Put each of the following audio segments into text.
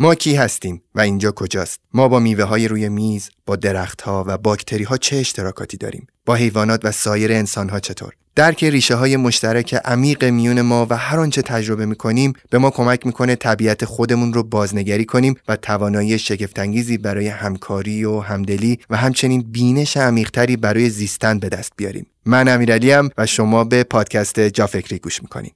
ما کی هستیم و اینجا کجاست؟ ما با میوه های روی میز با درخت ها و باکتری ها چه اشتراکاتی داریم؟ با حیوانات و سایر انسان ها چطور؟ درک ریشه های مشترک عمیق میون ما و هر آنچه تجربه می‌کنیم به ما کمک می‌کنه طبیعت خودمون رو بازنگری کنیم و توانایی شگفتانگیزی برای همکاری و همدلی و همچنین بینش عمیقتری برای زیستن به دست بیاریم. من امیرعلیم و شما به پادکست جافکری گوش می‌کنیم.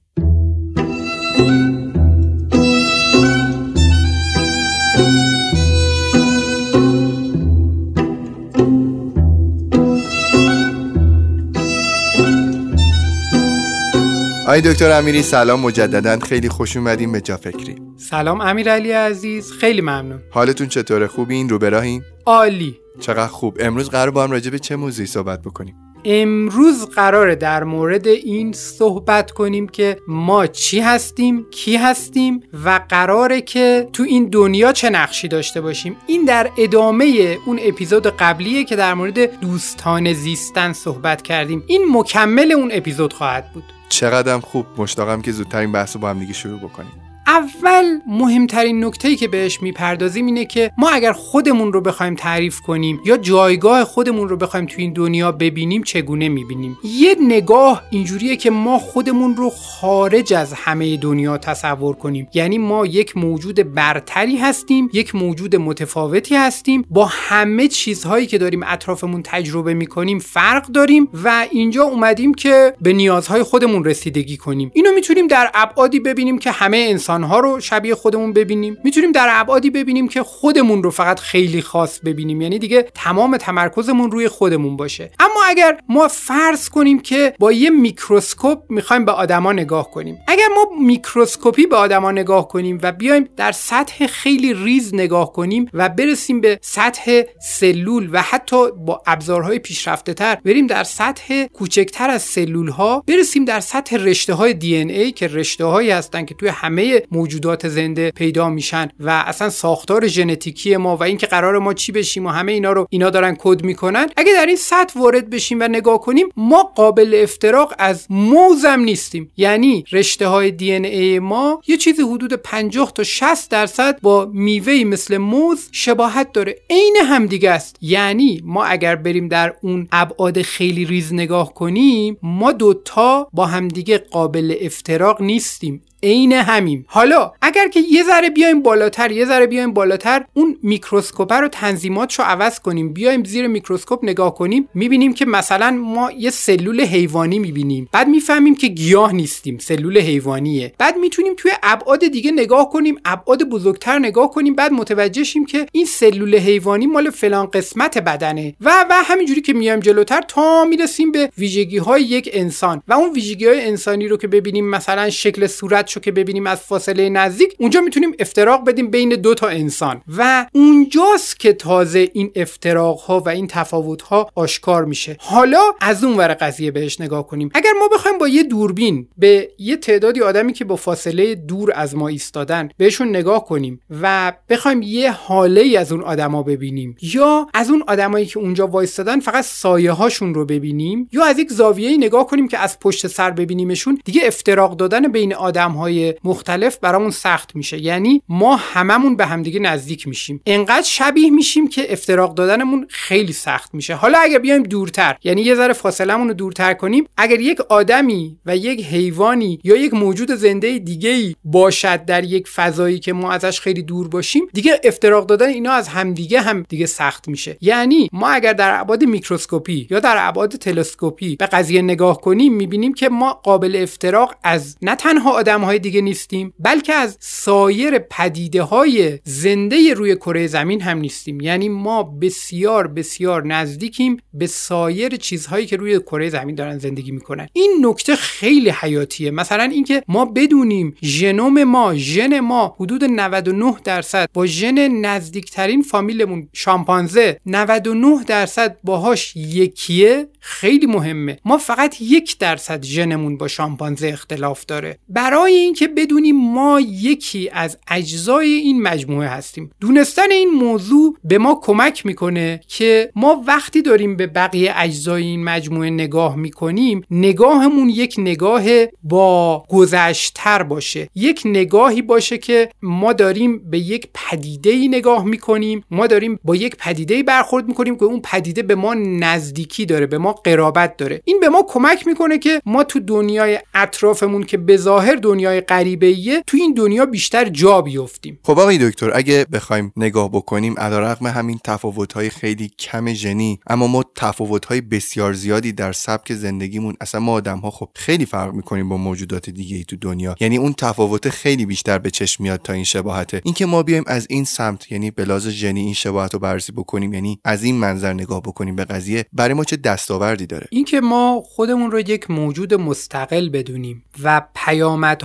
آی دکتر امیری سلام مجددا خیلی خوش اومدیم به جا فکری. سلام امیرعلی عزیز خیلی ممنون. حالتون چطوره؟ خوبین؟ رو براهین عالی. چقدر خوب. امروز قرار با هم راجع به چه موضوعی صحبت بکنیم؟ امروز قراره در مورد این صحبت کنیم که ما چی هستیم کی هستیم و قراره که تو این دنیا چه نقشی داشته باشیم. این در ادامه اون اپیزود قبلیه که در مورد دوستان زیستن صحبت کردیم. این مکمل اون اپیزود خواهد بود. چقدرم خوب. مشتاقم که زودتر این بحث رو با هم دیگه شروع بکنیم. اول مهمترین نکته که بهش می‌پردازیم اینه که ما اگر خودمون رو بخوایم تعریف کنیم یا جایگاه خودمون رو بخوایم تو این دنیا ببینیم چگونه می‌بینیم؟ یه نگاه اینجوریه که ما خودمون رو خارج از همه دنیا تصور کنیم. یعنی ما یک موجود برتری هستیم یک موجود متفاوتی هستیم با همه چیزهایی که داریم اطرافمون تجربه می‌کنیم فرق داریم و اینجا اومدیم که به نیازهای خودمون رسیدگی کنیم. اینو می‌تونیم در ابعادی ببینیم که همه انسان انسانها رو شبیه خودمون ببینیم. می‌تونیم در ابعادی ببینیم که خودمون رو فقط خیلی خاص ببینیم. یعنی دیگه تمام تمرکزمون روی خودمون باشه. اما اگر ما فرض کنیم که با یه میکروسکوپ می‌خوایم به آدما نگاه کنیم. اگر ما میکروسکوپی به آدما نگاه کنیم و بیایم در سطح خیلی ریز نگاه کنیم و برسیم به سطح سلول و حتی با ابزارهای پیشرفته تر بریم در سطح کوچکتر از سلول ها برسیم در سطح رشته های DNA که رشته هایی هستن که توی همه موجودات زنده پیدا میشن و اصلا ساختار ژنتیکی ما و اینکه قرار ما چی بشیم و همه اینا رو اینا دارن کد می‌کنن اگه در این سطح وارد بشیم و نگاه کنیم ما قابل افتراق از موز هم نیستیم. یعنی رشته های DNA ما یه چیزی حدود 50 تا 60 درصد با میوه مثل موز شباهت داره. عین همدیگه است. یعنی ما اگر بریم در اون ابعاد خیلی ریز نگاه کنیم ما دوتا با همدیگه قابل افتراق نیستیم. عین همیم. حالا اگر که یه ذره بیایم بالاتر یه ذره بیایم بالاتر اون میکروسکوپ رو تنظیماتش رو عوض کنیم. بیایم زیر میکروسکوپ نگاه کنیم می‌بینیم که مثلا ما یه سلول حیوانی می‌بینیم. بعد می‌فهمیم که گیاه نیستیم سلول حیوانیه. بعد می‌تونیم توی ابعاد دیگه نگاه کنیم ابعاد بزرگتر نگاه کنیم بعد متوجه شیم که این سلول حیوانی مال فلان قسمت بدنه. و و همینجوری که میایم جلوتر تا می‌رسیم به ویژگی های یک انسان. و اون ویژگی های انسانی رو که ببینیم مثلا شکل صورت که ببینیم از فاصله نزدیک اونجا می‌تونیم افتراق بدیم بین دو تا انسان و اونجاست که تازه این افتراق ها و این تفاوت ها آشکار میشه. حالا از اون ور قضیه بهش نگاه کنیم. اگر ما بخوایم با یه دوربین به یه تعدادی آدمی که با فاصله دور از ما ایستادن بهشون نگاه کنیم و بخوایم یه حاله ای از اون آدما ببینیم یا از اون آدمایی که اونجا وایستادن فقط سایه هاشون رو ببینیم یا از یک زاویه نگاه کنیم که از پشت سر ببینیمشون دیگه افتراق دادن بین آدم های مختلف برامون سخت میشه. یعنی ما هممون به همدیگه نزدیک میشیم. انقدر شبیه میشیم که افتراق دادنمون خیلی سخت میشه. حالا اگر بیایم دورتر یعنی یه ذره فاصلمون رو دورتر کنیم اگر یک آدمی و یک حیوانی یا یک موجود زنده دیگه ای باشد در یک فضایی که ما ازش خیلی دور باشیم دیگه افتراق دادن اینا از همدیگه هم دیگه سخت میشه. یعنی ما اگر در ابعاد میکروسکوپی یا در ابعاد تلسکوپی به قضیه نگاه کنیم می‌بینیم که ما قابل افتراق از نه تنها آدمهای دیگه نیستیم بلکه از سایر پدیده های زنده روی کره زمین هم نیستیم. یعنی ما بسیار بسیار نزدیکیم به سایر چیزهایی که روی کره زمین دارن زندگی می‌کنن. این نکته خیلی حیاتیه. مثلا اینکه ما بدونیم ژنوم ما ژن ما حدود 99 درصد با ژن نزدیکترین فامیلمون شامپانزه 99 درصد باهاش یکیه خیلی مهمه. ما فقط یک درصد ژنمون با شامپانزه اختلاف داره. برای اینکه بدونیم ما یکی از اجزای این مجموعه هستیم. دونستن این موضوع به ما کمک می‌کنه که ما وقتی داریم به بقیه اجزای این مجموعه نگاه می‌کنیم نگاهمون یک نگاه با گذشتر باشه. یک نگاهی باشه که ما داریم به یک پدیده نگاه می‌کنیم ما داریم با یک پدیده برخورد می‌کنیم که اون پدیده به ما نزدیکی داره به ما قرابت داره. این به ما کمک می‌کنه که ما تو دنیای اطرافمون که به ظاهر دنیای غریبه ایه تو این دنیا بیشتر جا بیفتیم. خب آقای دکتر اگه بخوایم نگاه بکنیم علیرغم همین تفاوت‌های خیلی کم ژنی اما ما تفاوت‌های بسیار زیادی در سبک زندگیمون اصلا ما آدم‌ها خب خیلی فرق می‌کنیم با موجودات دیگه ای تو دنیا. یعنی اون تفاوت خیلی بیشتر به چشم میاد تا این شباهته. اینکه ما بیایم از این سمت یعنی به لحاظ ژنی این شباهت رو بررسی بکنیم یعنی از این منظر نگاه بکنیم به قضیه برای ما چه دستاوردی داره؟ اینکه ما خودمون رو یک موجود مستقل بدونیم و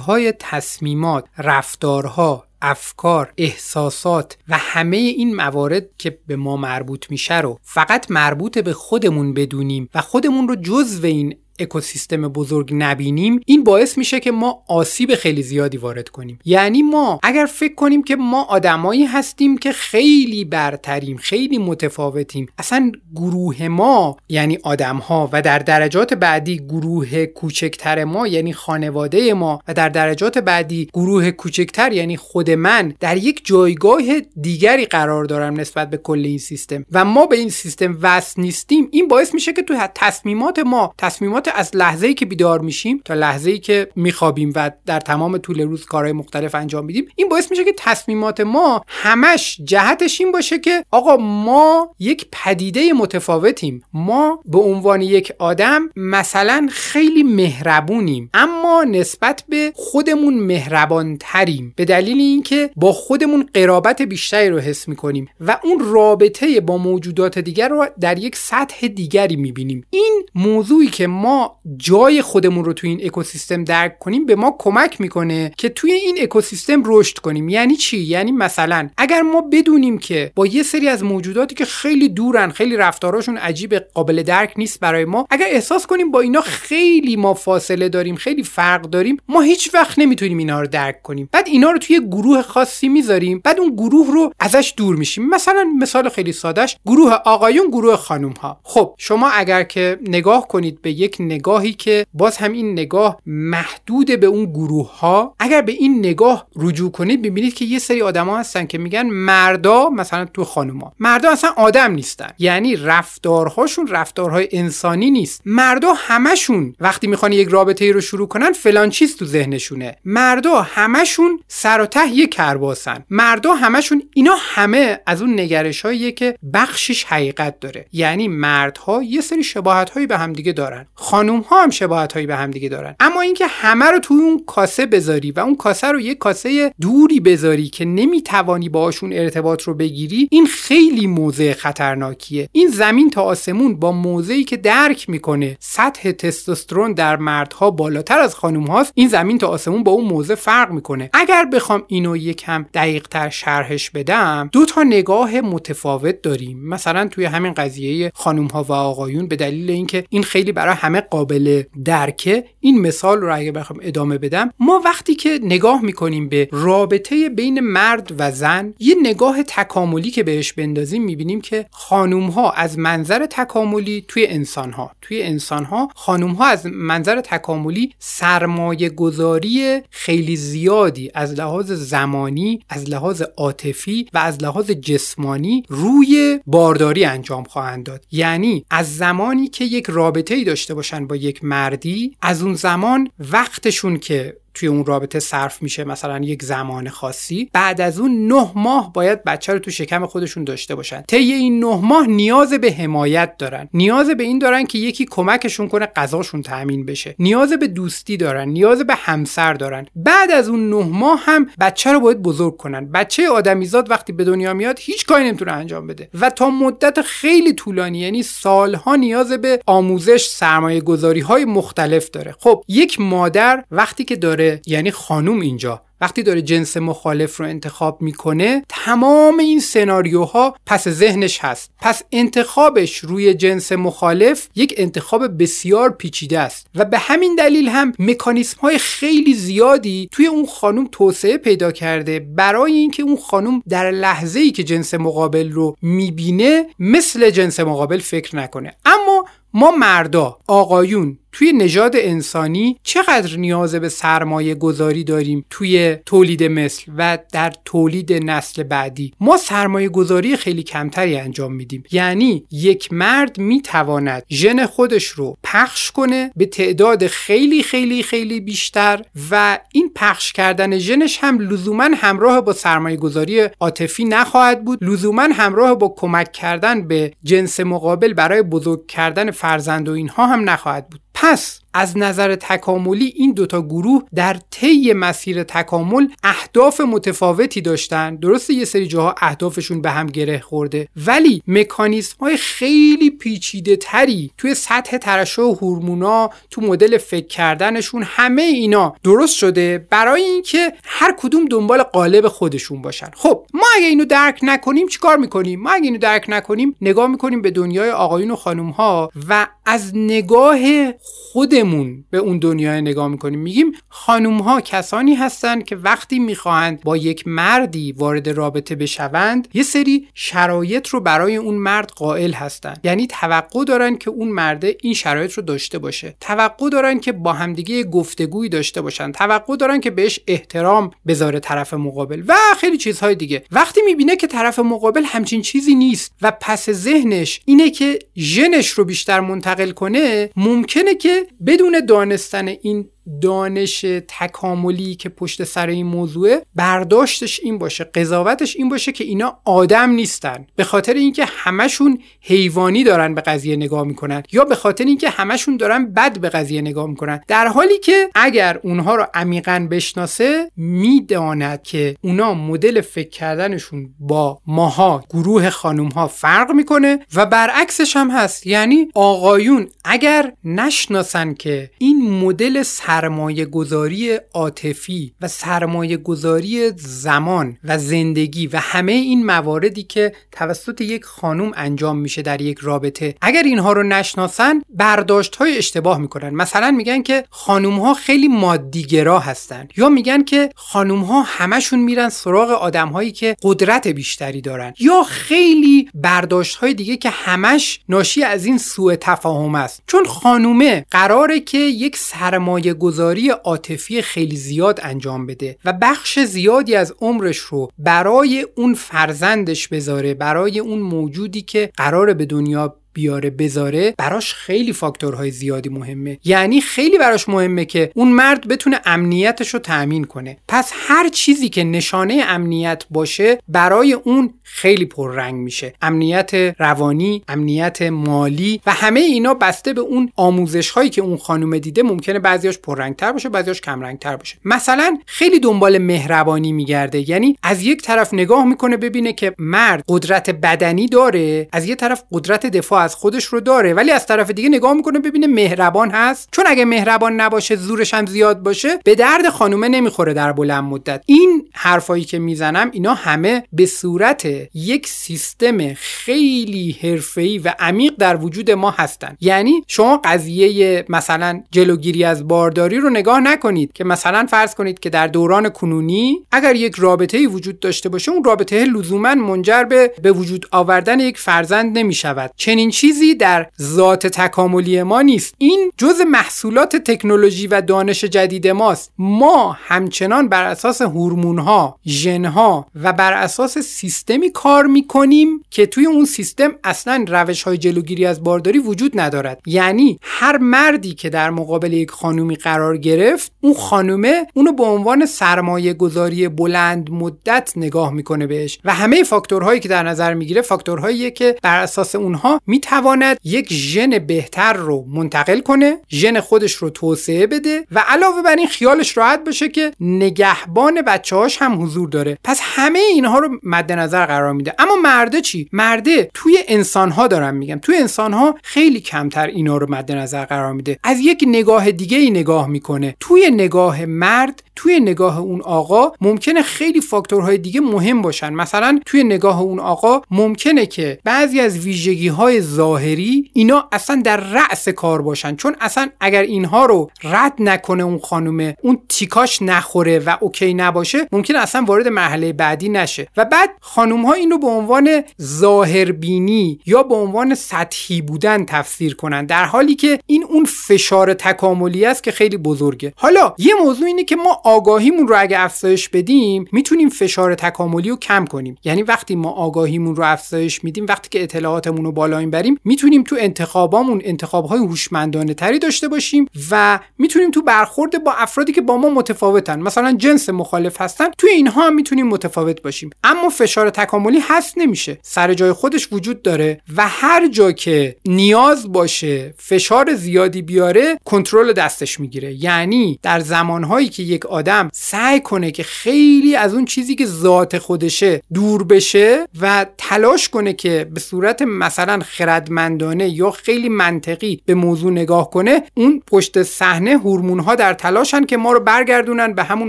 پیامدهای تصمیمات رفتارها افکار، احساسات و همه این موارد که به ما مربوط میشه رو فقط مربوط به خودمون بدونیم و خودمون رو جزو این اکوسیستم بزرگ نبینیم این باعث میشه که ما آسیب خیلی زیادی وارد کنیم. یعنی ما اگر فکر کنیم که ما آدمایی هستیم که خیلی برتریم خیلی متفاوتیم اصلا گروه ما یعنی آدم ها و در درجات بعدی گروه کوچکتر ما یعنی خانواده ما و در درجات بعدی گروه کوچکتر یعنی خود من در یک جایگاه دیگری قرار دارم نسبت به کل این سیستم. و ما به این سیستم وصل نیستیم این باعث میشه که تو تصمیمات ما تصمیمات از لحظه ای که بیدار میشیم تا لحظه ای که میخوابیم و در تمام طول روز کارهای مختلف انجام میدیم این باعث میشه که تصمیمات ما همش جهتش این باشه که آقا ما یک پدیده متفاوتیم. ما به عنوان یک آدم مثلا خیلی مهربونیم اما نسبت به خودمون مهربانتریم. به دلیل اینکه با خودمون قرابت بیشتری رو حس می‌کنیم و اون رابطه با موجودات دیگر رو در یک سطح دیگری می‌بینیم. این موضوعی که ما جای خودمون رو توی این اکوسیستم درک کنیم به ما کمک می‌کنه که توی این اکوسیستم رشد کنیم. یعنی چی؟ یعنی مثلا اگر ما بدونیم که با یه سری از موجوداتی که خیلی دورن خیلی رفتاراشون عجیب قابل درک نیست برای ما اگر احساس کنیم با اینا خیلی ما فاصله داریم خیلی فرق داریم ما هیچ وقت نمی‌تونیم اینا رو درک کنیم. بعد اینا رو توی گروه خاصی می‌ذاریم بعد اون گروه رو ازش دور میشیم. مثلا مثال خیلی سادهش گروه آقایون گروه خانم ها خب شما اگر که نگاه کنید به یک نگاهی که باز هم این نگاه محدود به اون گروه ها اگر به این نگاه رجوع کنید ببینید که یه سری آدما هستن که میگن مردا مثلا تو خانوما. مردا اصلا آدم نیستن. یعنی رفتارهاشون رفتارهای انسانی نیست. مردا همشون وقتی می‌خوان یک رابطه ای رو شروع کنن فلان چیز تو ذهنشونه. مردا همشون سر و ته یک کرباسن. مردا همشون اینا همه از اون نگرش که بخشش حقیقت داره. یعنی مردها یه سری شباهت هایی به همدیگه دارن. خانوم ها هم شباهت هایی به هم دیگه دارن. اما اینکه همه رو توی اون کاسه بذاری و اون کاسه رو یک کاسه دوری بذاری که نمی‌توانی باهاشون ارتباط رو بگیری این خیلی موضع خطرناکیه. این زمین تا آسمون با موضعی که درک می‌کنه سطح تستوسترون در مردها بالاتر از خانم هاست این زمین تا آسمون با اون موضع فرق می‌کنه. اگر بخوام اینو یکم دقیق تر شرحش بدم دو تا نگاه متفاوت داریم. مثلا توی همین قضیه خانم ها و آقایون به دلیل اینکه این خیلی برای همه قابل درکه این مثال رو اگه بخوام ادامه بدم ما وقتی که نگاه می‌کنیم به رابطه بین مرد و زن یه نگاه تکاملی که بهش بندازیم می‌بینیم که خانوم ها از منظر تکاملی توی انسان ها توی انسان ها خانوم ها از منظر تکاملی سرمایه گذاری خیلی زیادی از لحاظ زمانی از لحاظ عاطفی و از لحاظ جسمانی روی بارداری انجام خواهند داد. یعنی از زمانی که یک رابطه ای داشته باشن با یک مردی از اون زمان وقتشون که توی اون رابطه صرف میشه مثلا یک زمان خاصی بعد از اون نه ماه باید بچه رو تو شکم خودشون داشته باشن. طی این نه ماه نیاز به حمایت دارن. نیاز به این دارن که یکی کمکشون کنه غذاشون تامین بشه. نیاز به دوستی دارن. نیاز به همسر دارن. بعد از اون نه ماه هم بچه رو باید بزرگ کنن. بچه آدمیزاد وقتی به دنیا میاد هیچ کاری نمی‌تونه انجام بده. و تا مدت خیلی طولانی یعنی سالها نیاز به آموزش سرمایه گذاری های مختلف داره. خب یک مادر وقتی که داره داره یعنی خانوم اینجا. وقتی داره جنس مخالف رو انتخاب می‌کنه تمام این سناریوها پس ذهنش هست. پس انتخابش روی جنس مخالف یک انتخاب بسیار پیچیده است. و به همین دلیل هم مکانیسم های خیلی زیادی توی اون خانم توسعه پیدا کرده. برای اینکه اون خانم در لحظه ای که جنس مقابل رو می‌بینه مثل جنس مقابل فکر نکنه. اما ما مردا آقایون توی نژاد انسانی چقدر نیاز به سرمایه گذاری داریم توی تولید مثل و در تولید نسل بعدی؟ ما سرمایه گذاری خیلی کمتری انجام میدیم. یعنی یک مرد می‌تواند ژن خودش رو پخش کنه به تعداد خیلی خیلی خیلی بیشتر و این پخش کردن ژنش هم لزوما همراه با سرمایه گذاری عاطفی نخواهد بود. لزوما همراه با کمک کردن به جنس مقابل برای بزرگ کردن فرزند و اینها هم نخواهد بود. پس از نظر تکاملی این دوتا گروه در طی مسیر تکامل اهداف متفاوتی داشتن. درسته یه سری جاها اهدافشون به هم گره خورده ولی مکانیزم های خیلی پیچیده تری توی سطح ترشح هورمونا تو مدل فکر کردنشون همه اینا درست شده برای اینکه هر کدوم دنبال قالب خودشون باشن. خب ما اگه اینو درک نکنیم چیکار می‌کنیم؟ ما اگه اینو درک نکنیم نگاه می‌کنیم به دنیای آقایون و خانم ها و از نگاه خودمون به اون دنیا نگاه می‌کنیم. میگیم خانوم ها کسانی هستند که وقتی می‌خواهند با یک مردی وارد رابطه بشوند یه سری شرایط رو برای اون مرد قائل هستند. یعنی توقع دارن که اون مرده این شرایط رو داشته باشه. توقع دارن که با همدیگه گفتگویی داشته باشن. توقع دارن که بهش احترام بذاره طرف مقابل. و خیلی چیزهای دیگه. وقتی می‌بینه که طرف مقابل همچین چیزی نیست و پس ذهنش اینه که ژنش رو بیشتر منتقل کنه ممکنه که بدون دانستن این دانش تکاملی که پشت سر این موضوعه برداشتش این باشه قضاوتش این باشه که اینا آدم نیستن. به خاطر اینکه همشون حیوانی دارن به قضیه نگاه می‌کنن یا به خاطر اینکه همشون دارن بد به قضیه نگاه می‌کنن. در حالی که اگر اونها رو عمیقا بشناسه می‌داند که اونا مدل فکر کردنشون با ماها گروه خانوم ها فرق می‌کنه و برعکسش هم هست. یعنی آقایون اگر نشناسن که این مدل سرمایه گذاری عاطفی و سرمایه گذاری زمان و زندگی و همه این مواردی که توسط یک خانوم انجام میشه در یک رابطه. اگر اینها رو نشناسن برداشت های اشتباه می‌کنن. مثلا میگن که خانوم ها خیلی مادیگرا هستن. یا میگن که خانوم ها همشون میرن سراغ آدم هایی که قدرت بیشتری دارن. یا خیلی برداشت های دیگه که همش ناشی از این سوء تفاهم است. چون خانومه قراره که یک سرمایه گذاری عاطفی خیلی زیاد انجام بده و بخش زیادی از عمرش رو برای اون فرزندش بذاره برای اون موجودی که قراره به دنیا بیاره بذاره براش خیلی فاکتورهای زیادی مهمه. یعنی خیلی براش مهمه که اون مرد بتونه امنیتش رو تأمین کنه. پس هر چیزی که نشانه امنیت باشه برای اون خیلی پررنگ میشه. امنیت روانی امنیت مالی و همه اینا بسته به اون آموزش هایی که اون خانم دیده ممکنه بعضیاش پررنگتر باشه بعضیاش کمرنگتر باشه. مثلا خیلی دنبال مهربانی میگرده. یعنی از یک طرف نگاه می‌کنه ببینه که مرد قدرت بدنی داره از یک طرف قدرت دفاع از خودش رو داره ولی از طرف دیگه نگاه می‌کنه ببینه مهربان هست. چون اگه مهربان نباشه زورش هم زیاد باشه به درد خانومه نمی‌خوره در بلند مدت. این حرفایی که می‌زنم اینا همه به صورت یک سیستم خیلی حرفه‌ای و عمیق در وجود ما هستن. یعنی شما قضیه مثلا جلوگیری از بارداری رو نگاه نکنید که مثلا فرض کنید که در دوران کنونی اگر یک رابطه وجود داشته باشه اون رابطه لزوما منجر به به وجود آوردن یک فرزند نمی شود چنین چیزی در ذات تکاملی ما نیست. این جز محصولات تکنولوژی و دانش جدید ماست. ما همچنان بر اساس هورمون ها ژن ها و بر اساس سیستمی کار می‌کنیم که توی اون سیستم اصلا روش های جلوگیری از بارداری وجود ندارد. یعنی هر مردی که در مقابل یک خانومی قرار گرفت اون خانومه اونو به عنوان سرمایه گذاری بلند مدت نگاه می‌کنه بهش. و همه فاکتورهایی که در نظر می‌گیره فاکتورهایی که بر اساس اونها می‌تواند یک ژن بهتر رو منتقل کنه ژن خودش رو توسعه بده و علاوه بر این خیالش راحت باشه که نگهبان بچه هاش هم حضور داره. پس همه اینها رو مد نظر قرار میده. اما مرده چی؟ مرده توی انسان ها دارم میگم. توی انسان ها خیلی کمتر اینا رو مد نظر قرار میده. از یک نگاه دیگه ای نگاه می‌کنه. توی نگاه مرد توی نگاه اون آقا ممکنه خیلی فاکتورهای دیگه مهم باشن. مثلا توی نگاه اون آقا ممکنه که بعضی از ویژگی های ظاهری اینا اصلا در رأس کار باشن. چون اصلا اگر اینها رو رد نکنه اون خانومه اون تیکاش نخوره و اوکی نباشه ممکنه اصلا وارد مرحله بعدی نشه. و بعد خانوم ها این رو به عنوان ظاهربینی یا به عنوان سطحی بودن تفسیر کنن در حالی که این اون فشار تکاملی است که خیلی بزرگه. حالا یه موضوع اینه که ما آگاهیمون رو اگه افزایش بدیم می‌تونیم فشار تکاملی رو کم کنیم. یعنی وقتی ما آگاهیمون رو افزایش میدیم وقتی که اطلاعاتمون رو بالا می‌بریم می‌تونیم تو انتخابامون انتخابهای هوشمندانه تری داشته باشیم و می‌تونیم تو برخورد با افرادی که با ما متفاوتن مثلا جنس مخالف هستن توی اینها هم می‌تونیم متفاوت باشیم. اما فشار تکاملی هست نمیشه. سر جای خودش وجود داره و هر جا که نیاز باشه فشار زیادی بیاره کنترل دستش می‌گیره. یعنی در زمانهایی که یک آدم سعی کنه که خیلی از اون چیزی که ذات خودشه دور بشه و تلاش کنه که به صورت مثلا خردمندانه یا خیلی منطقی به موضوع نگاه کنه اون پشت صحنه هورمون ها در تلاشن که ما رو برگردونن به همون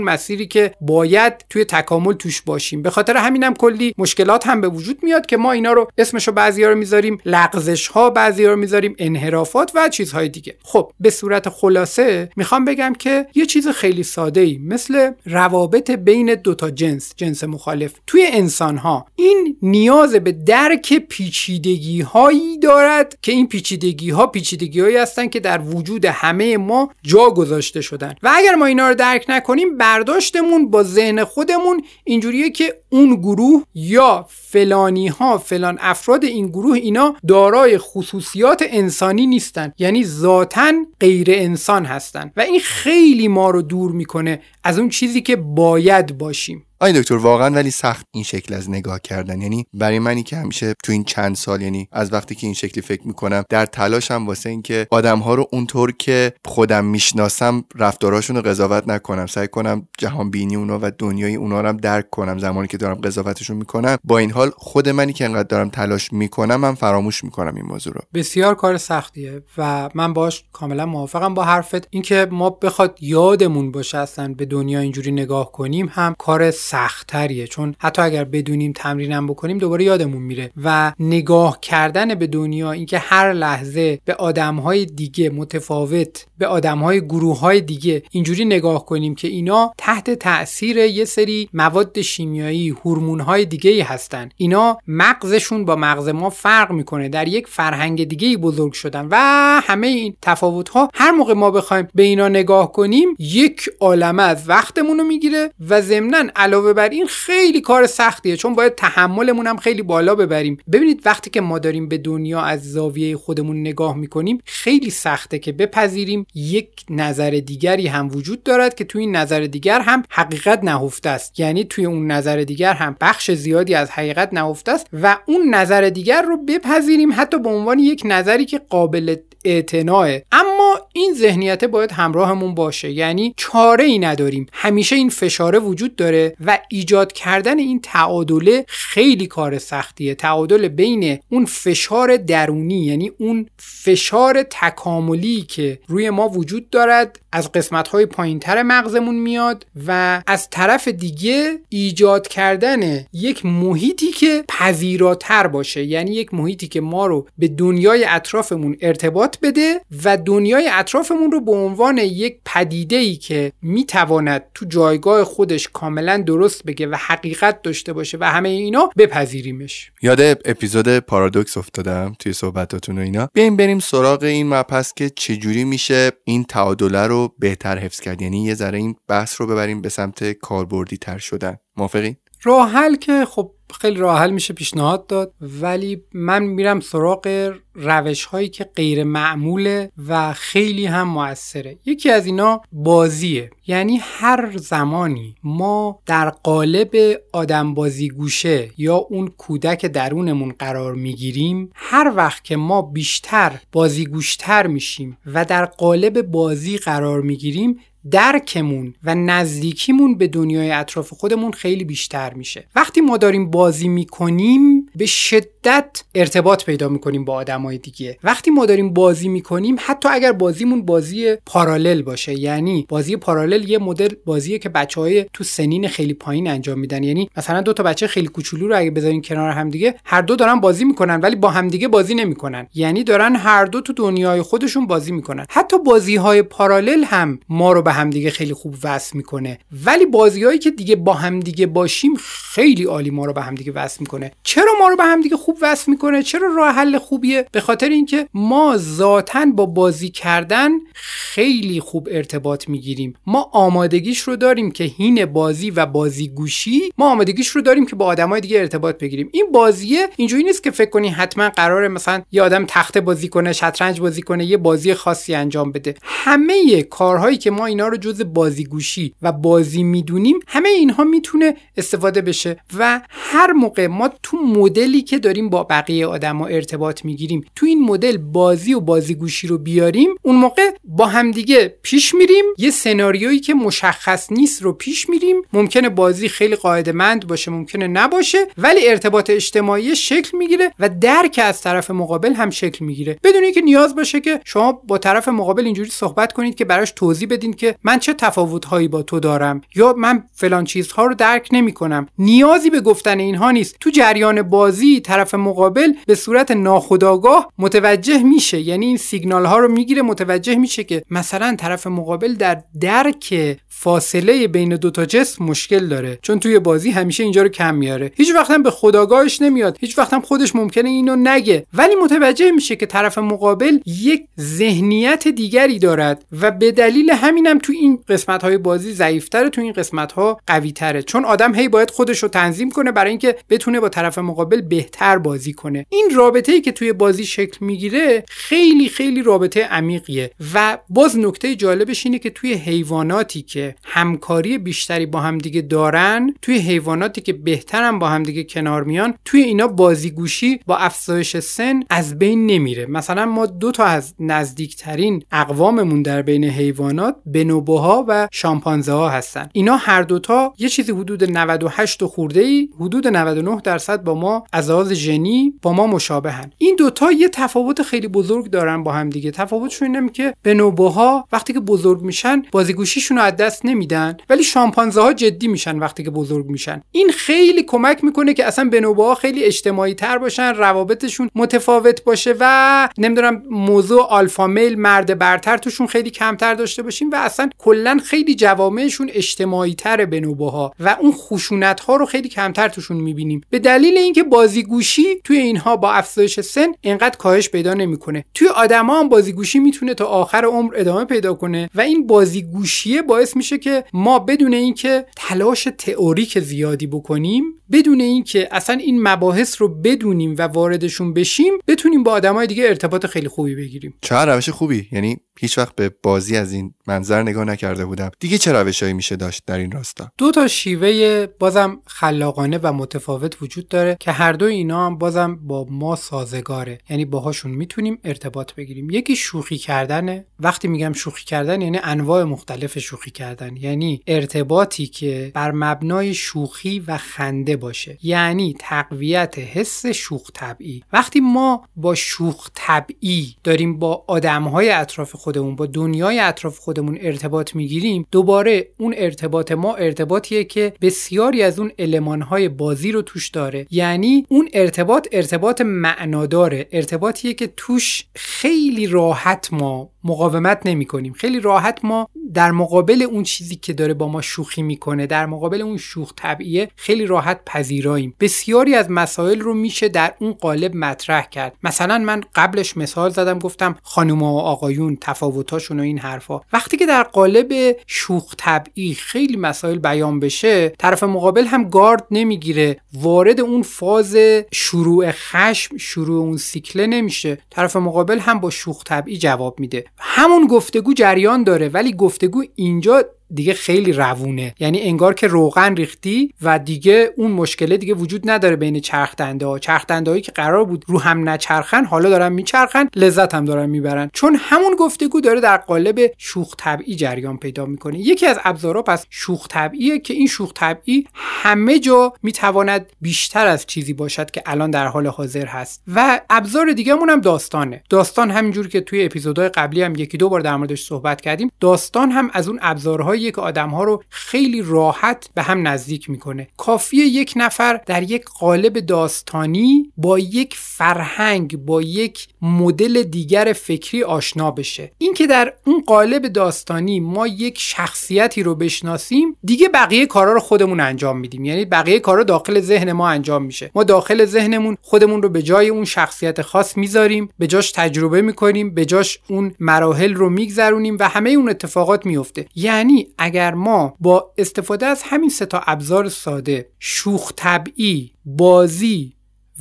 مسیری که باید توی تکامل توش باشیم. به خاطر همینم کلی مشکلات هم به وجود میاد که ما اینا رو اسمشو بعضیا رو می‌ذاریم لغزش ها بعضیا رو می‌ذاریم انحرافات و چیزهای دیگه. خب به صورت خلاصه می‌خوام بگم که یه چیز خیلی ساده ای مثل روابط بین دوتا جنس جنس مخالف توی انسان ها این نیاز به درک پیچیدگی هایی دارد که این پیچیدگی ها پیچیدگی هایی هستن که در وجود همه ما جا گذاشته شدن. و اگر ما اینا رو درک نکنیم برداشتمون با ذهن خودمون اینجوریه که اون گروه یا فلانی ها فلان افراد این گروه اینا دارای خصوصیات انسانی نیستن. یعنی ذاتا غیر انسان هستن. و این خیلی ما رو دور می‌کنه از اون چیزی که باید باشیم. آی دکتر واقعا ولی سخت این شکل از نگاه کردن. یعنی برای منی که همیشه تو این چند سال یعنی از وقتی که این شکلی فکر می‌کنم در تلاشم واسه اینکه آدم ها رو اونطور که خودم می‌شناسم رفتاراشون رو قضاوت نکنم. سعی کنم جهان بینی اونا و دنیای اونا رو هم درک کنم. زمانی که دارم قضاوتشون می‌کنم با این حال خود منی که انقدر دارم تلاش می‌کنم من فراموش می‌کنم این موضوع رو. بسیار کار سختیه و من باش کاملا موافقم با حرفت. اینکه ما بخواد یادمون باشه اصلا به دنیا اینجوری نگاه کنیم هم کار سختتریه. چون حتی اگر بدونیم تمرینم بکنیم دوباره یادمون میره. و نگاه کردن به دنیا اینکه هر لحظه به آدمهای دیگه متفاوت به آدمهای گروه های دیگه اینجوری نگاه کنیم که اینا تحت تاثیر یه سری مواد شیمیایی هورمون های دیگه ای هستن. اینا مغزشون با مغز ما فرق می‌کنه. در یک فرهنگ دیگه ای بزرگ شدن. و همه این تفاوت ها هر موقع ما بخوایم به اینا نگاه کنیم یک عالمه از وقتمون رو می‌گیره و ضمنا علاوه بر این خیلی کار سختیه چون باید تحملمون هم خیلی بالا ببریم. ببینید وقتی که ما داریم به دنیا از زاویه خودمون نگاه می‌کنیم خیلی سخته که بپذیریم یک نظر دیگری هم وجود دارد که توی این نظر دیگر هم حقیقت نهفته است. یعنی توی اون نظر دیگر هم بخش زیادی از حقیقت نهفته است و اون نظر دیگر رو بپذیریم حتی به عنوان یک نظری که قابل اعتناعه. اما این ذهنیت باید همراهمون باشه. یعنی چاره ای نداریم. همیشه این فشاره وجود داره و ایجاد کردن این تعادله خیلی کار سختیه. تعادل بین اون فشار درونی یعنی اون فشار تکاملی که روی ما وجود دارد از قسمت های پایین تر مغزمون میاد و از طرف دیگه ایجاد کردن یک محیطی که پذیراتر باشه یعنی یک محیطی که ما رو به دنیای اطرافمون ارتباط بده و دنیای اطرافمون رو به عنوان یک پدیده ای که می‌تواند تو جایگاه خودش کاملا درست بگه و حقیقت داشته باشه و همه اینا بپذیریمش. یاد اپیزود پارادوکس افتادم توی صحبتاتون و اینا. بیایم بریم سراغ این مبحث که چجوری میشه این تعادله رو بهتر حفظ کرد. یعنی یه ذره این بحث رو ببریم به سمت کاربردی تر شدن. موافقین راه حل که خب خیلی راحل میشه پیشنهاد داد. ولی من میرم سراغ روش هایی که غیر معموله و خیلی هم موثره. یکی از اینا بازیه. یعنی هر زمانی ما در قالب آدم بازی گوشه یا اون کودک درونمون قرار می‌گیریم هر وقت که ما بیشتر بازیگوشتر میشیم و در قالب بازی قرار می‌گیریم درکمون و نزدیکیمون به دنیای اطراف خودمون خیلی بیشتر میشه. وقتی ما داریم بازی می‌کنیم به شدت ارتباط پیدا می‌کنیم با آدمای دیگه. وقتی ما داریم بازی می‌کنیم حتی اگر بازیمون بازی پارالل باشه یعنی بازی پارالل یه مدل بازیه که بچه های تو سنین خیلی پایین انجام میدن. یعنی مثلا دو تا بچه خیلی کوچولو رو اگه بذارین کنار همدیگه هر دو دارن بازی می‌کنن ولی با همدیگه بازی نمی‌کنن. یعنی دارن هر دو تو دنیای خودشون بازی می‌کنن. حتی بازی های پارالل هم ما رو به همدیگه خیلی خوب وصل می‌کنه. ولی بازیهایی که دیگه با همدیگه باشیم خیلی عالی ما رو به همدیگه وصل می‌کنه. چرا ما رو به همدیگه خوب وصل می‌کنه. چرا راه حل خوبیه؟ به خاطر اینکه ما ذاتا با بازی کردن خیلی خوب ارتباط می‌گیریم. ما آمادگیش رو داریم که هین بازی و بازی گوشی ما آمادگیش رو داریم که با آدمای دیگه ارتباط بگیریم. این بازیه اینجوری نیست که فکر کنی حتما قراره مثلا یه آدم تخته بازی کنه شطرنج بازی کنه یه بازی خاصی انجام بده. همه کارهایی که ما اینا رو جز بازیگوشی و بازی می‌دونیم همه اینها می‌تونه استفاده بشه. و هر موقع ما تو مدلی که داریم با بقیه آدما ارتباط می‌گیریم. تو این مدل بازی و بازیگوشی رو بیاریم اون موقع با همدیگه پیش میریم. یه سناریویی که مشخص نیست رو پیش میریم. ممکنه بازی خیلی قاعدمند باشه ممکنه نباشه ولی ارتباط اجتماعی شکل می‌گیره و درک از طرف مقابل هم شکل می‌گیره. بدون اینکه نیاز باشه که شما با طرف مقابل اینجوری صحبت کنید که براش توضیح بدین که من چه تفاوتهایی با تو دارم یا من فلان چیزها رو درک نمی کنم نیازی به گفتن اینها نیست. تو جریان بازی طرف مقابل به صورت ناخودآگاه متوجه میشه. یعنی این سیگنال ها رو می‌گیره متوجه میشه که مثلا طرف مقابل در درک فاصله بین دو تا جسم مشکل داره چون توی بازی همیشه اینجا رو کم میاره. هیچ وقت هم به خداگاهش نمیاد هیچ وقت هم خودش ممکنه اینو نگه. ولی متوجه میشه که طرف مقابل یک ذهنیت دیگری دارد و به دلیل همینم تو این قسمت های بازی ضعیفتره تو این قسمت ها قوی تره چون آدم هی باید خودش رو تنظیم کنه برای اینکه بتونه با طرف مقابل بهتر بازی کنه. این رابطه ای که توی بازی شکل می‌گیره خیلی خیلی رابطه عمیقیه و باز نکته جالبش اینه که توی حیواناتی که همکاری بیشتری با همدیگه دارن توی حیواناتی که بهترن با همدیگه کنار میان توی اینا بازیگوشی با افزایش سن از بین نمیره. مثلا ما دو تا از نزدیکترین اقواممون در بین حیوانات بنوبوها و شامپانزه ها هستن. اینا هر دوتا یه چیزی حدود 98 خورده ای حدود 99 درصد با ما از لحاظ ژنی با ما مشابهن. این دوتا یه تفاوت خیلی بزرگ دارن با هم دیگه. تفاوتشون اینه که بنوبوها وقتی که بزرگ میشن بازیگوشیشون رو از دست نمیدن ولی شامپانزه ها جدی میشن وقتی که بزرگ میشن. این خیلی کمک می‌کنه که اصلا بنوبوها خیلی اجتماعی تر باشن روابطشون متفاوت باشه و نمی‌دونم موضوع آلفا میل مرد برتر توشون خیلی کمتر داشته باشیم و اصلا کلا خیلی جوامعشون اجتماعی تر بنوبوها و اون خشونت ها رو خیلی کمتر توشون می‌بینیم. به دلیل اینکه بازیگوشی توی اینها با افزایش سن اینقدر کاهش پیدا نمی‌کنه. توی آدما هم بازیگوشی می‌تونه تا آخر عمر ادامه پیدا کنه و این بازیگوشیه باعث میشه که ما بدون اینکه تلاش تئوریک زیادی بکنیم بدون اینکه اصلا این مباحث رو بدونیم و واردشون بشیم بتونیم با آدمای دیگه ارتباط خیلی خوبی بگیریم. چه روش خوبی؟ یعنی هیچ وقت به بازی از این منظر نگاه نکرده بودم. دیگه چه روشهایی میشه داشت در این راستا؟ دو تا شیوه بازم خلاقانه و متفاوت وجود داره که هر دو اینا هم بازم با ما سازگاره. یعنی باهاشون می‌تونیم ارتباط بگیریم. یکی شوخی کردنه وقتی میگم شوخی کردن یعنی انواع مختلف شوخی کردن. یعنی ارتباطی که بر مبنای شوخی و خنده باشه. یعنی تقویت حس شوخ طبعی. وقتی ما با شوخ طبعی داریم با آدمهای اطراف خودمون با دنیای اطراف خودمون ارتباط می‌گیریم دوباره اون ارتباط ما ارتباطیه که بسیاری از اون المانهای بازی رو توش داره. یعنی اون ارتباط ارتباط معناداره. ارتباطیه که توش خیلی راحت ما مقاومت نمی کنیم خیلی راحت ما در مقابل اون چیزی که داره با ما شوخی می‌کنه در مقابل اون شوخ طبیعه خیلی راحت پذیراییم. بسیاری از مسائل رو میشه در اون قالب مطرح کرد. مثلا من قبلش مثال زدم گفتم خانم و آقایون تفاوتاشون و این حرفا. وقتی که در قالب شوخ طبعی خیلی مسائل بیان بشه طرف مقابل هم گارد نمی‌گیره. وارد اون فاز شروع خشم شروع اون سیکله نمیشه. طرف مقابل هم با شوخ طبعی جواب میده. همون گفتگو جریان داره ولی گفتگو اینجا دیگه خیلی روونه. یعنی انگار که روغن ریختی و دیگه اون مشکله دیگه وجود نداره بین چرخ دنده ها. چرخ دنده هایی که قرار بود رو هم نچرخن حالا دارن میچرخن لذت هم دارن می‌برن. چون همون گفتگو داره در قالب شوخ طبعی جریان پیدا می‌کنه. یکی از ابزارها پس شوخ طبعیه که این شوخ طبعی همه جا می‌تواند بیشتر از چیزی باشد که الان در حال حاضر هست. و ابزار دیگه هم داستانه. داستان همینجور که توی اپیزودهای قبلی هم یکی دو بار در موردش صحبت کردیم داستان هم از اون ابزارهای که آدم ها رو خیلی راحت به هم نزدیک می‌کنه. کافیه یک نفر در یک قالب داستانی با یک فرهنگ با یک مدل دیگر فکری آشنا بشه. اینکه در اون قالب داستانی ما یک شخصیتی رو بشناسیم دیگه بقیه کارا رو خودمون انجام میدیم. یعنی بقیه کارا داخل ذهن ما انجام میشه. ما داخل ذهنمون خودمون رو به جای اون شخصیت خاص می‌ذاریم به جاش تجربه می‌کنیم به جاش اون مراحل رو میگذرونیم و همه اون اتفاقات میفته یعنی اگر ما با استفاده از همین سه تا ابزار ساده شوخ طبعی بازی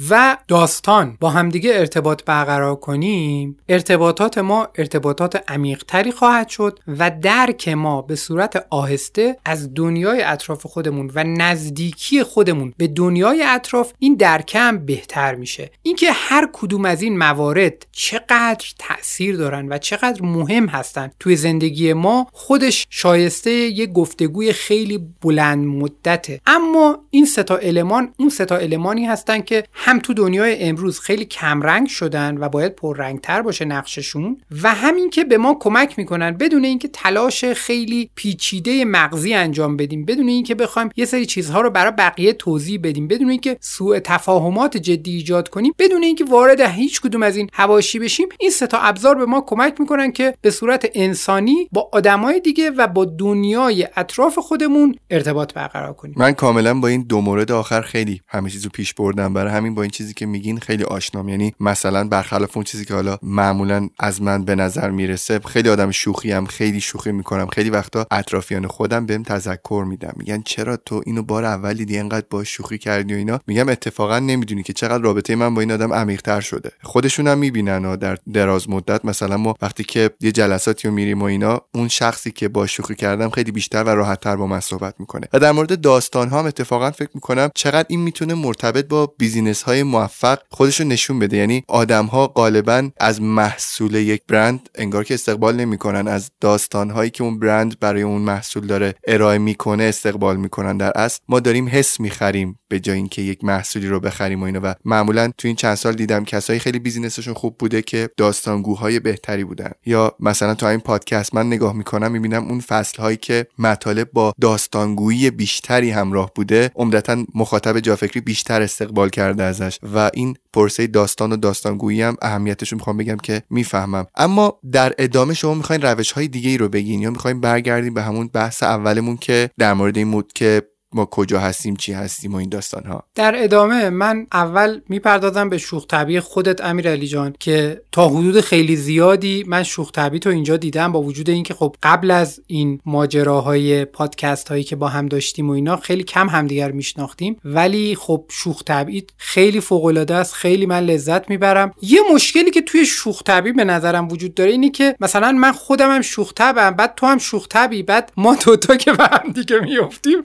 و داستان با همدیگه ارتباط برقرار کنیم ارتباطات ما ارتباطات عمیقتری خواهد شد و درک ما به صورت آهسته از دنیای اطراف خودمون و نزدیکی خودمون به دنیای اطراف این درکه هم بهتر میشه. اینکه هر کدوم از این موارد چقدر تاثیر دارن و چقدر مهم هستن توی زندگی ما خودش شایسته یک گفتگوی خیلی بلند مدته. اما این ستا المان اون ستا المانی هستن که هم تو دنیای امروز خیلی کمرنگ شدن و باید پررنگتر باشه نقششون و همین که به ما کمک می‌کنن بدون اینکه تلاش خیلی پیچیده مغزی انجام بدیم بدون اینکه بخوایم یه سری چیزها رو برای بقیه توضیح بدیم بدون اینکه سوء تفاهمات جدی ایجاد کنیم بدون اینکه وارد هیچ کدوم از این حواشی بشیم این سه تا ابزار به ما کمک می‌کنن که به صورت انسانی با آدمای دیگه و با دنیای اطراف خودمون ارتباط برقرار کنیم. من کاملا با این دو مورد آخر خیلی همه چیزو پیش بردم. برای همین با این چیزی که میگین خیلی آشنام. یعنی مثلا برخلاف اون چیزی که حالا معمولا از من به نظر می‌رسه خیلی آدم شوخی هم خیلی شوخی می‌کنم خیلی وقتا اطرافیان خودم بهم تذکر میدم میگن چرا تو اینو بار اول دیدی انقدر با شوخی کردی و اینا؟ میگم اتفاقا نمی‌دونی که چقدر رابطه من با این آدم عمیقتر شده. خودشون هم می‌بینن و در دراز مدت مثلا ما وقتی که یه جلساتی رو میریم و اینا اون شخصی که با شوخی کردم خیلی بیشتر و راحتتر با من صحبت می‌کنه. و در مورد داستان ها هم اتفاقا فکر می‌کنم چقدر این می‌تونه مرتبط با بیزینس های موفق خودشو نشون بده. یعنی آدم ها غالبا از محصول یک برند انگار که استقبال نمی‌کنن. از داستان هایی که اون برند برای اون محصول داره ارائه می‌کنه استقبال می‌کنن. در اصل ما داریم حس می‌خریم به جای اینکه یک محصولی رو بخریم و اینو. و معمولا تو این چند سال دیدم کسایی خیلی بیزینسشون خوب بوده که داستانگوهای بهتری بودن. یا مثلا تو این پادکست من نگاه می‌کنم می‌بینم اون فصل هایی که مطالب با داستانگویی بیشتری همراه بوده عمدتا مخاطب جافکری بیشتر استقبال کرده ازش. و این پرسه داستان و داستانگویی هم اهمیتش رو می‌خوام بگم که می‌فهمم. اما در ادامه شما می‌خواین روش های دیگه ای رو بگین یا می‌خوایم برگردیم به همون بحث اولمون که در مورد این مود که ما کجا هستیم چی هستیم و این داستان ها در ادامه من اول می‌پردازم به شوخ طبیع خودت امیر علی جان که تا حدود خیلی زیادی من شوخ طبیع تو اینجا دیدم با وجود اینکه خب قبل از این ماجراهای پادکست هایی که با هم داشتیم و اینا خیلی کم همدیگر میشناختیم. ولی خب شوخ طبیع خیلی فوق العاده است خیلی من لذت می‌برم. یه مشکلی که توی شوخ طبیع به نظرم وجود داره اینه که مثلا من خودم هم شوخ طبعم بعد تو هم شوخ طبیعی بعد ما دوتا که به هم دیگه میافتیم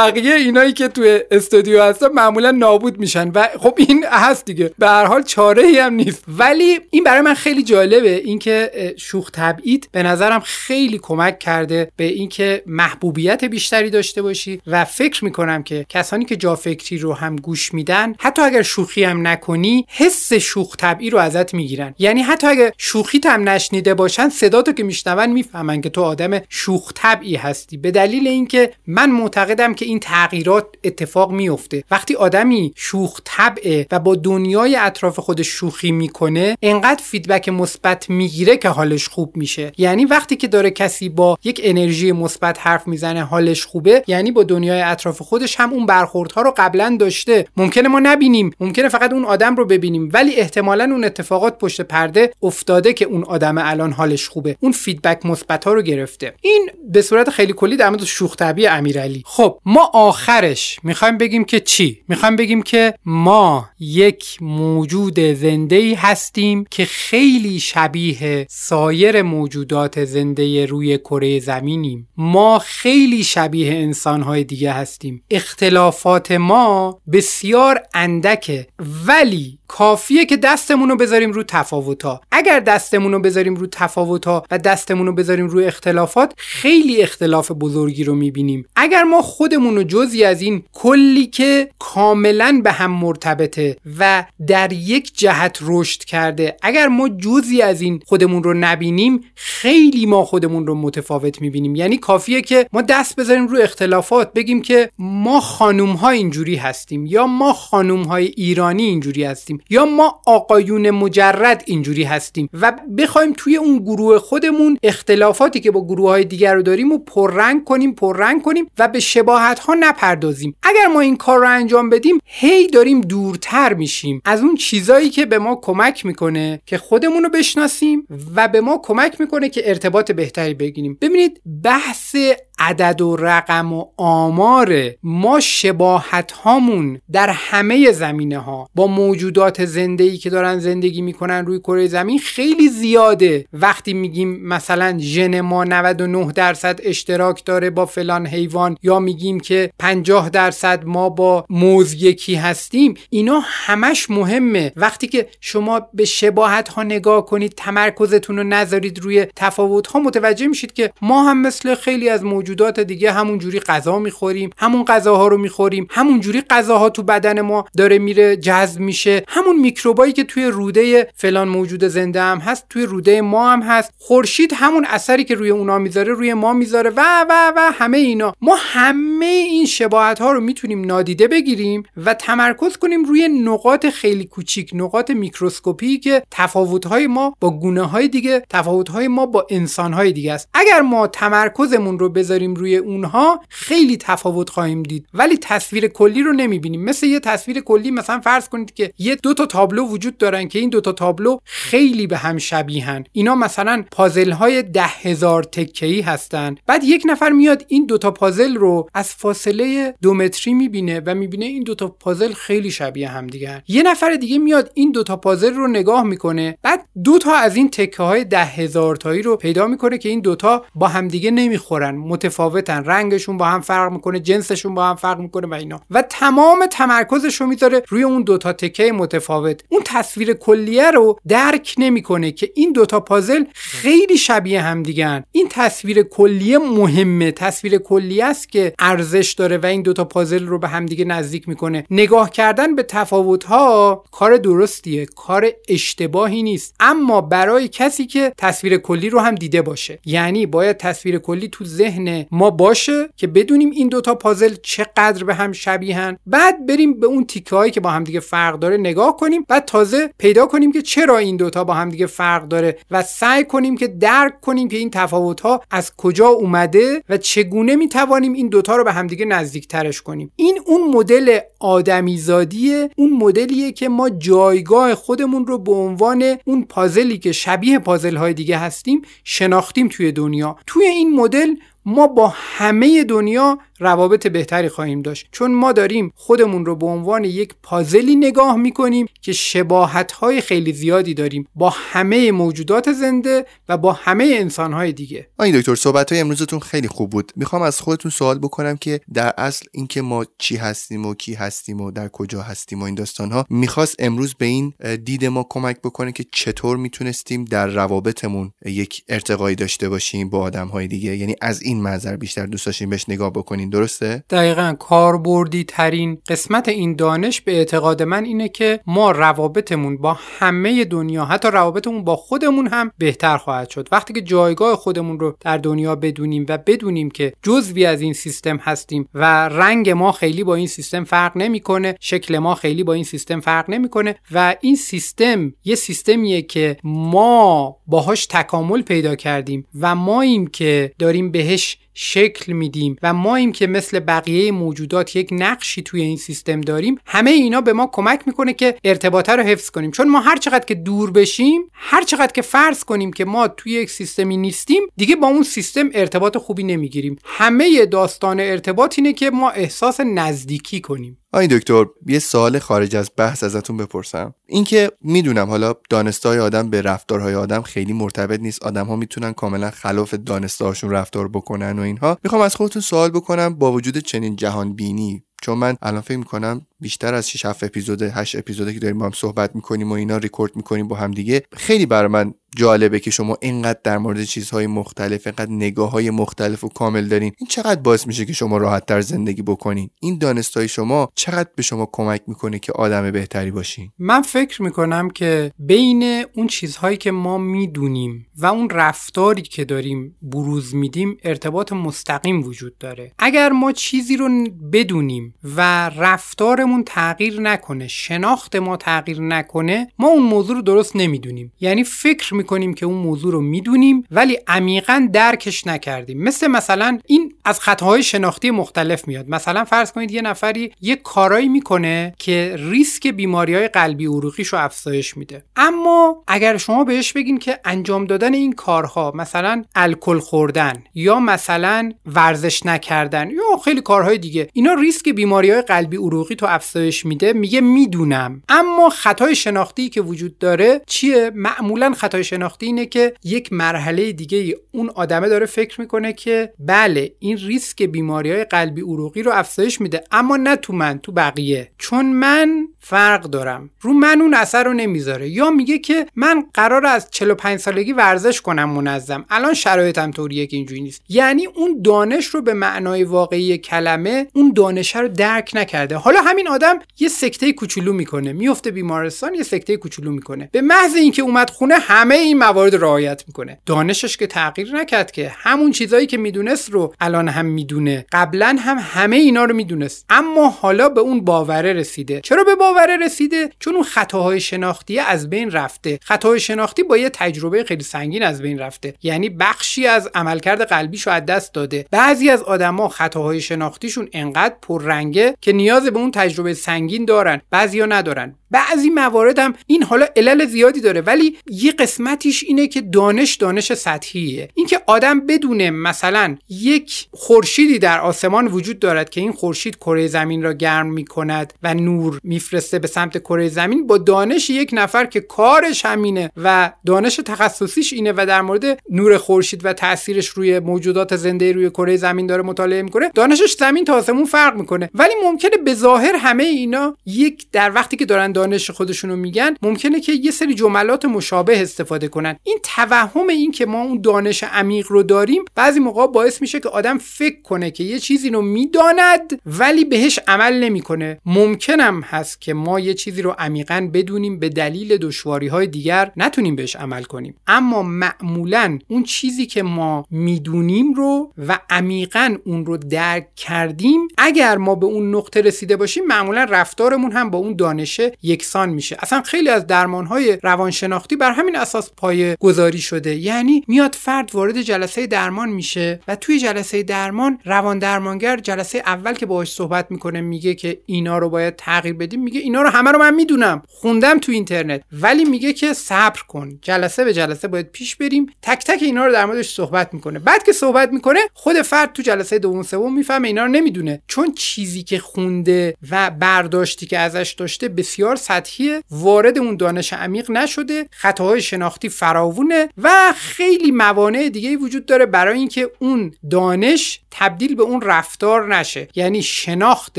بقیه اینایی که توی استودیو هستن معمولا نابود میشن و خب این هست دیگه. به هر حال چاره ای هم نیست. ولی این برای من خیلی جالبه اینکه شوخ تبعید به نظرم خیلی کمک کرده به اینکه محبوبیت بیشتری داشته باشی و فکر می‌کنم که کسانی که جا فکری رو هم گوش میدن حتی اگر شوخی هم نکنی حس شوخ طبعی رو ازت می‌گیرن. یعنی حتی اگر شوخی هم نشنیده باشن صدا تو که میشنون می‌فهمن که تو آدم شوخ طبعی هستی. به دلیل اینکه من معتقدم که این تغییرات اتفاق میفته وقتی آدمی شوخ طبعه و با دنیای اطراف خودش شوخی می‌کنه انقدر فیدبک مثبت می‌گیره که حالش خوب میشه. یعنی وقتی که داره کسی با یک انرژی مثبت حرف می‌زنه حالش خوبه یعنی با دنیای اطراف خودش هم اون برخوردها رو قبلا داشته. ممکنه ما نبینیم ممکنه فقط اون آدم رو ببینیم ولی احتمالا اون اتفاقات پشت پرده افتاده که اون آدم الان حالش خوبه. اون فیدبک مثبت ها رو گرفته. این به صورت خیلی کلی در مورد شوخ طبیع امیرعلی. خب ما آخرش می‌خوایم بگیم که چی؟ می‌خوایم بگیم که ما یک موجود زنده ای هستیم که خیلی شبیه سایر موجودات زنده روی کره زمینیم. ما خیلی شبیه انسانهای دیگه هستیم. اختلافات ما بسیار اندکه ولی کافیه که دستمون رو بذاریم رو تفاوتها. اگر دستمون رو بذاریم رو تفاوتها و دستمون رو بذاریم رو اختلافات خیلی اختلاف بزرگی رو می‌بینیم. اگر ما خودمون رو جزی از این کلی که کاملا به هم مرتبطه و در یک جهت رشد کرده اگر ما جزی از این خودمون رو نبینیم خیلی ما خودمون رو متفاوت می‌بینیم. یعنی کافیه که ما دست بذاریم رو اختلافات بگیم که ما خانوم ها اینجوری هستیم یا ما خانوم های ایرانی اینجوری هستیم. یا ما آقایون مجرد اینجوری هستیم و بخوایم توی اون گروه خودمون اختلافاتی که با گروه های دیگر رو داریم و پررنگ کنیم پررنگ کنیم و به شباهت ها نپردازیم. اگر ما این کار رو انجام بدیم هی داریم دورتر میشیم. از اون چیزایی که به ما کمک می‌کنه که خودمون رو بشناسیم و به ما کمک می‌کنه که ارتباط بهتری بگیریم. ببینید بحث عدد و رقم و آمار ما شباهت هامون در همه زمینه ها با موجودات زنده ای که دارن زندگی می‌کنن روی کره زمین خیلی زیاده. وقتی میگیم مثلا ژن ما 99 درصد اشتراک داره با فلان حیوان یا میگیم که 50 درصد ما با موز یکی هستیم اینا همش مهمه. وقتی که شما به شباهت ها نگاه کنید تمرکزتون رو نذارید روی تفاوت ها متوجه میشید که ما هم مثل خیلی از موجودات دیگه همون جوری غذا می‌خوریم همون غذاها رو می‌خوریم همون جوری غذاها تو بدن ما داره میره جذب میشه. همون میکروبایی که توی روده فلان موجود زنده هم هست توی روده ما هم هست. خورشید همون اثری که روی اونا می‌ذاره روی ما می‌ذاره. و و و همه اینا. ما همه این شباهت ها رو می‌تونیم نادیده بگیریم و تمرکز کنیم روی نقاط خیلی کوچیک نقاط میکروسکوپی که تفاوت های ما با گونه های دیگه تفاوت های ما با انسان های دیگه است. اگر ما تمرکزمون رو بذاریم روی اونها خیلی تفاوت خواهیم دید. ولی تصویر کلی رو نمی‌بینیم. مثل یه تصویر کلی مثلا فرض کنید که یه دو تا تابلو وجود دارن که این دو تا تابلو خیلی به هم شبیهن. اینا مثلا پازل های ده هزار تکهی هستن. بعد یک نفر میاد این دوتا پازل رو از فاصله دو متری می‌بینه و می‌بینه این دوتا پازل خیلی شبیه هم دیگه. یه نفر دیگه میاد این دوتا پازل رو نگاه می‌کنه. بعد دو تا از این تکه های ده هزار تایی رو پیدا می‌کنه که این دوتا با همدیگه نمی‌خورن. متفاوتن. رنگشون با هم فرق می‌کنه جنسشون با هم فرق می‌کنه و اینا. و تمام تمرکزش رو می‌ذاره روی اون دوتا تکه متفاوت. اون تصویر کلیه رو درک نمی‌کنه که این دوتا پازل خیلی شبیه هم دیگن این تصویر کلیه مهمه. تصویر کلیه است که ارزش داره و این دوتا پازل رو به همدیگه نزدیک می‌کنه. نگاه کردن به تفاوت ها کار درستیه کار اشتباهی نیست. اما برای کسی که تصویر کلی رو هم دیده باشه یعنی باید تصویر کلی تو ذهن ما باشه که بدونیم این دوتا پازل چقدر به هم شبیهن بعد بریم به اون تیکه هایی که با همدیگه فرق داره نگاه کنیم بعد تازه پیدا کنیم که چرا این دوتا با همدیگه فرق داره و سعی کنیم که درک کنیم که این تفاوت ها از کجا اومده و چگونه می‌توانیم این دوتا رو به همدیگه نزدیک ترش کنیم. این اون مدل آدمیزادیه اون مدلیه که ما جایگاه خودمون رو به عنوان اون پازلی که شبیه پازل های دیگه هستیم شناختیم توی دنیا. توی این مدل ما با همه دنیا روابط بهتری خواهیم داشت. چون ما داریم خودمون رو به عنوان یک پازلی نگاه می‌کنیم که شباهت های خیلی زیادی داریم با همه موجودات زنده و با همه انسان های دیگه. آقای دکتر صحبت های امروزتون خیلی خوب بود. می‌خوام از خودتون سوال بکنم که در اصل اینکه ما چی هستیم و کی هستیم و در کجا هستیم و این داستان ها می‌خواست امروز به این دید ما کمک بکنه که چطور می‌تونستیم در روابطمون یک ارتقایی داشته باشیم با آدم های دیگه. یعنی از این منظر بیشتر دوست داشتیم بهش نگاه بکنین. باشین درسته؟ دقیقا کاربردی ترین قسمت این دانش به اعتقاد من اینه که ما روابطمون با همه دنیا حتی روابطمون با خودمون هم بهتر خواهد شد. وقتی که جایگاه خودمون رو در دنیا بدونیم و بدونیم که جزوی از این سیستم هستیم و رنگ ما خیلی با این سیستم فرق نمی‌کنه شکل ما خیلی با این سیستم فرق نمی‌کنه و این سیستم یه سیستمیه که ما باهاش تکامل پیدا کردیم و ماییم که داریم بهش شکل میدیم و ماییم که مثل بقیه موجودات یک نقشی توی این سیستم داریم همه اینا به ما کمک می‌کنه که ارتباطه رو حفظ کنیم. چون ما هر چقدر که دور بشیم هر چقدر که فرض کنیم که ما توی یک سیستمی نیستیم دیگه با اون سیستم ارتباط خوبی نمی‌گیریم. همه داستان ارتباط اینه که ما احساس نزدیکی کنیم. آی دکتر یه سوال خارج از بحث ازتون بپرسم. اینکه می‌دونم حالا دانستای آدم به رفتارهای آدم خیلی مرتبط نیست. آدم ها می‌تونن کاملا خلاف دانستهاشون رفتار بکنن و اینها. می‌خوام از خودتون سوال بکنم با وجود چنین جهان بینی چون من الان فکر می‌کنم بیشتر از 6 7 اپیزود 8 اپیزودی که داریم با هم صحبت می‌کنیم و اینا ریکورد می‌کنیم با هم دیگه خیلی برای من جالبه که شما اینقدر در مورد چیزهای مختلف اینقدر نگاه های مختلف و کامل دارین. این چقدر باعث میشه که شما راحت تر زندگی بکنین؟ این دانستای شما چقدر به شما کمک می‌کنه که آدم بهتری باشین؟ من فکر می‌کنم که بین اون چیزهایی که ما می‌دونیم و اون رفتاری که داریم بروز میدیم ارتباط مستقیم وجود داره. اگر ما چیزی رو بدونیم و رفتارمون تغییر نکنه شناخت ما تغییر نکنه ما اون موضوع رو درست نمی‌دونیم. یعنی فکر می‌کنیم که اون موضوع رو می‌دونیم ولی عمیقا درکش نکردیم. مثل مثلا این از خطاهای شناختی مختلف میاد. مثلا فرض کنید یه نفری یه کارایی می‌کنه که ریسک بیماری های قلبی عروقیش رو افزایش میده. اما اگر شما بهش بگین که انجام دادن این کارها مثلا الکل خوردن یا مثلا ورزش نکردن یا خیلی کارهای دیگه اینا ریسک بیماری های قلبی عروقی تو افزایش میده. میگه می‌دونم. اما خطای شناختی که وجود داره چیه؟ معمولا خطای شناختی اینه که یک مرحله دیگه اون آدمه داره فکر می‌کنه که بله این ریسک بیماری های قلبی عروقی رو افزایش میده اما نه تو من تو بقیه. چون من فرق دارم. رو من اون اثر رو نمی‌ذاره. یا میگه که من قرار از 45 سالگی ورزش کنم منظم. الان شرایطم طوریه که اینجوری نیست. یعنی اون دانش رو به معنای واقعی کلمه اون دانش رو درک نکرده. حالا همین آدم یه سکته کوچولو می‌کنه. میفته بیمارستان یه سکته کوچولو می‌کنه. به محض اینکه اومد خونه همه این موارد رعایت می‌کنه. دانشش که تغییر نکرد که همون چیزایی که می‌دونست رو الان هم می‌دونه. قبلا هم همه اینا رو می‌دونست. اما حالا به اون باوره رسیده. چرا به باوره رسیده؟ چون اون خطاهای شناختی از بین رفته. خطاهای شناختی با یه تجربه خیلی سنگین از بین رفته. یعنی بخشی از عملکرد قلبیشو از دست داده. بعضی از آدما خطاهای شناختیشون انقدر پررنگه که نیاز به اون تجربه سنگین دارن. بعضیا ندارن. بعضی موارد هم این حالا علل زیادی داره ولی یه قسمتیش اینه که دانش دانش سطحیه. اینکه آدم بدونه مثلا یک خورشیدی در آسمان وجود دارد که این خورشید کره زمین را گرم می کند و نور میفرسته به سمت کره زمین با دانش یک نفر که کارش همینه و دانش تخصصیش اینه و در مورد نور خورشید و تاثیرش روی موجودات زنده روی کره زمین داره مطالعه می‌کنه دانشش زمین تا آسمون فرق می‌کنه. ولی ممکنه به ظاهر همه اینا یک در وقتی که دارن دانش خودشونو میگن ممکنه که یه سری جملات مشابه استفاده کنن. این توهم این که ما اون دانش عمیق رو داریم بعضی موقع باعث میشه که آدم فکر کنه که یه چیزی رو می‌داند ولی بهش عمل نمی‌کنه. ممکنم هست که ما یه چیزی رو عمیقا بدونیم به دلیل دشواری های دیگر نتونیم بهش عمل کنیم. اما معمولا اون چیزی که ما می‌دونیم رو و عمیقا اون رو درک کردیم اگر ما به اون نقطه رسیده باشیم معمولا رفتارمون هم با اون دانشه یکسان میشه. اصلا خیلی از درمانهای روانشناختی بر همین اساس پایه گذاری شده. یعنی میاد فرد وارد جلسه درمان میشه و توی جلسه درمان روان درمانگر جلسه اول که باهاش صحبت می‌کنه میگه که اینا رو باید تغییر بدیم. میگه اینا رو همه رو من می‌دونم. خوندم تو اینترنت. ولی میگه که صبر کن. جلسه به جلسه باید پیش بریم. تک تک اینا رو در موردش صحبت می‌کنه. بعد که صحبت می‌کنه خود فرد تو جلسه دوم سوم می‌فهمه اینا رو نمی‌دونه. چون چیزی که خونده و برداشتی که ازش داشته بسیار سطحیه وارد اون دانش عمیق نشده خطاهای شناختی فراوونه و خیلی موانع دیگه وجود داره برای اینکه اون دانش تبدیل به اون رفتار نشه. یعنی شناخت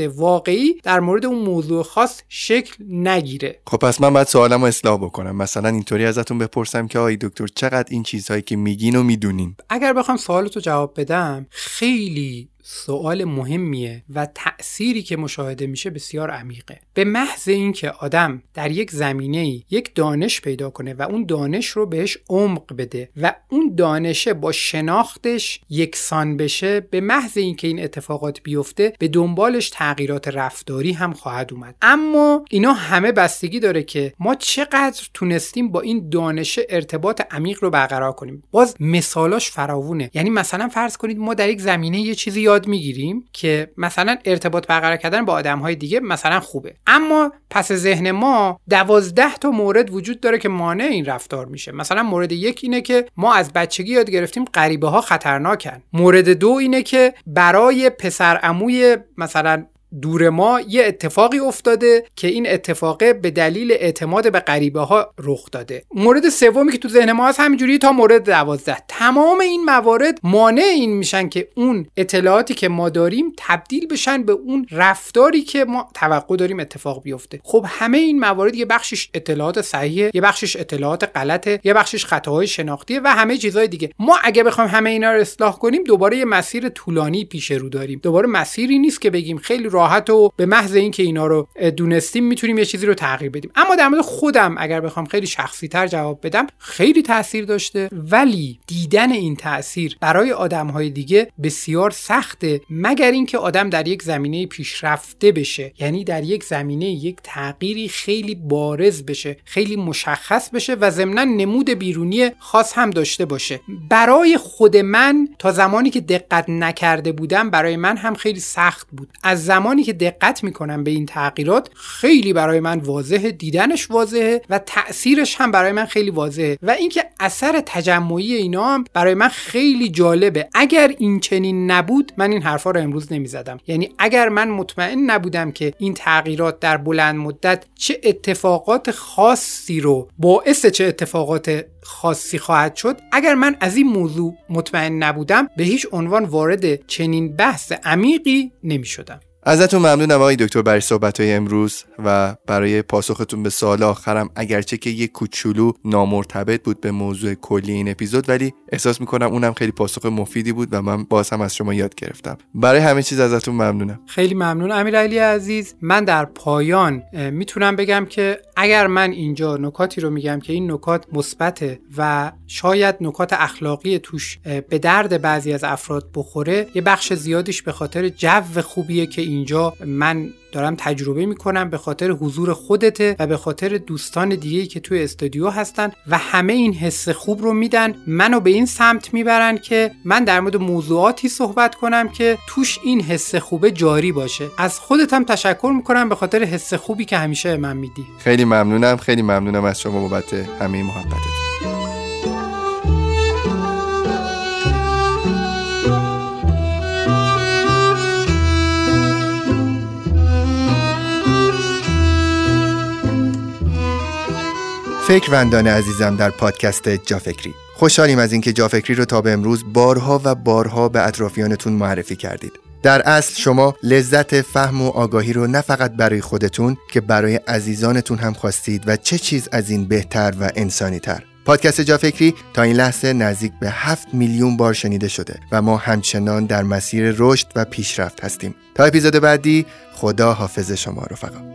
واقعی در مورد اون موضوع خاص شکل نگیره. خب پس من باید سوالمو اصلاح بکنم. مثلا اینطوری ازتون بپرسم که آی دکتر چقدر این چیزهایی که میگین و می‌دونین؟ اگر بخوام سوالتو جواب بدم خیلی سوال مهمیه و تأثیری که مشاهده میشه بسیار عمیقه. به محض اینکه آدم در یک زمینه یک دانش پیدا کنه و اون دانش رو بهش عمق بده و اون دانشه با شناختش یکسان بشه به محض اینکه این اتفاقات بیفته به دنبالش تغییرات رفتاری هم خواهد اومد. اما اینا همه بستگی داره که ما چقدر تونستیم با این دانش ارتباط عمیق رو برقرار کنیم. باز مثالاش فراوونه. یعنی مثلا فرض کنید ما در یک زمینه یه چیزی یاد می‌گیریم که مثلا ارتباط برقرار کردن با آدم های دیگه مثلا خوبه. اما پس ذهن ما دوازده تا مورد وجود داره که مانع این رفتار میشه. مثلا مورد یک اینه که ما از بچگی یاد گرفتیم غریبه ها خطرناکن. مورد دو اینه که برای پسر عموی مثلا دور ما یه اتفاقی افتاده که این اتفاقه به دلیل اعتماد به غریبه ها رخ داده. مورد سومی که تو ذهن ما هست همینجوری تا مورد دوازده. تمام این موارد مانع این میشن که اون اطلاعاتی که ما داریم تبدیل بشن به اون رفتاری که ما توقع داریم اتفاق بیفته. خب همه این موارد یه بخشش اطلاعات صحیحه یه بخشش اطلاعات غلطه یه بخشش خطاهای شناختیه و همه چیزهای دیگه. ما اگه بخوایم همه اینا رو اصلاح کنیم دوباره یه مسیر طولانی پیش رو داریم. دوباره مسیری نیست که بگیم خیلی راحت و به محض اینکه اینا رو دونستیم می‌تونیم یه چیزی رو تغییر بدیم. اما در مورد خودم اگر بخوام خیلی شخصی تر جواب بدم خیلی تاثیر داشته ولی دیدن این تاثیر برای آدم های دیگه بسیار سخته مگر اینکه آدم در یک زمینه پیشرفته بشه. یعنی در یک زمینه یک تغییری خیلی بارز بشه خیلی مشخص بشه و ضمنا نمود بیرونی خاص هم داشته باشه. برای خود من تا زمانی که دقت نکرده بودم برای من هم خیلی سخت بود. از زمانی که دقت می‌کنم به این تغییرات خیلی برای من واضحه دیدنش واضحه و تاثیرش هم برای من خیلی واضحه و اینکه اثر تجمعی اینا هم برای من خیلی جالبه. اگر این چنین نبود من این حرفا رو امروز نمی‌زدم. یعنی اگر من مطمئن نبودم که این تغییرات در بلند مدت چه اتفاقات خاصی رو باعث چه اتفاقات خاصی خواهد شد اگر من از این موضوع مطمئن نبودم به هیچ عنوان وارد چنین بحث عمیقی نمی شدم ازتون ممنونم آقای دکتر برای صحبت های امروز و برای پاسختون به سوال آخرم. اگرچه که یک کوچولو نامرتبط بود به موضوع کلی این اپیزود ولی احساس می‌کنم اونم خیلی پاسخ مفیدی بود و من باز هم از شما یاد گرفتم. برای همه چیز ازتون ممنونم. خیلی ممنون. امیرعلی عزیز من در پایان می‌تونم بگم که اگر من اینجا نکاتی رو میگم که این نکات مثبته و شاید نکات اخلاقی توش به درد بعضی از افراد بخوره یه بخش زیادیش به خاطر جو خوبیه که اینجا من دارم تجربه می‌کنم به خاطر حضور خودته و به خاطر دوستان دیگه که توی استودیو هستن و همه این حس خوب رو میدن. منو به این سمت می‌برن که من در مورد موضوعاتی صحبت کنم که توش این حس خوبه جاری باشه. از خودتم تشکر می‌کنم به خاطر حس خوبی که همیشه من میدی. خیلی ممنونم. خیلی ممنونم از شما بابت همه محبتت. فکروندان عزیزم در پادکست جافکری. خوشحالیم از اینکه جافکری رو تا به امروز بارها و بارها به اطرافیانتون معرفی کردید. در اصل شما لذت فهم و آگاهی رو نه فقط برای خودتون که برای عزیزانتون هم خواستید و چه چیز از این بهتر و انسانی تر پادکست جافکری تا این لحظه نزدیک به 7 میلیون بار شنیده شده و ما همچنان در مسیر رشد و پیشرفت هستیم. تا اپیزود بعدی خدا حافظ شما رفقا.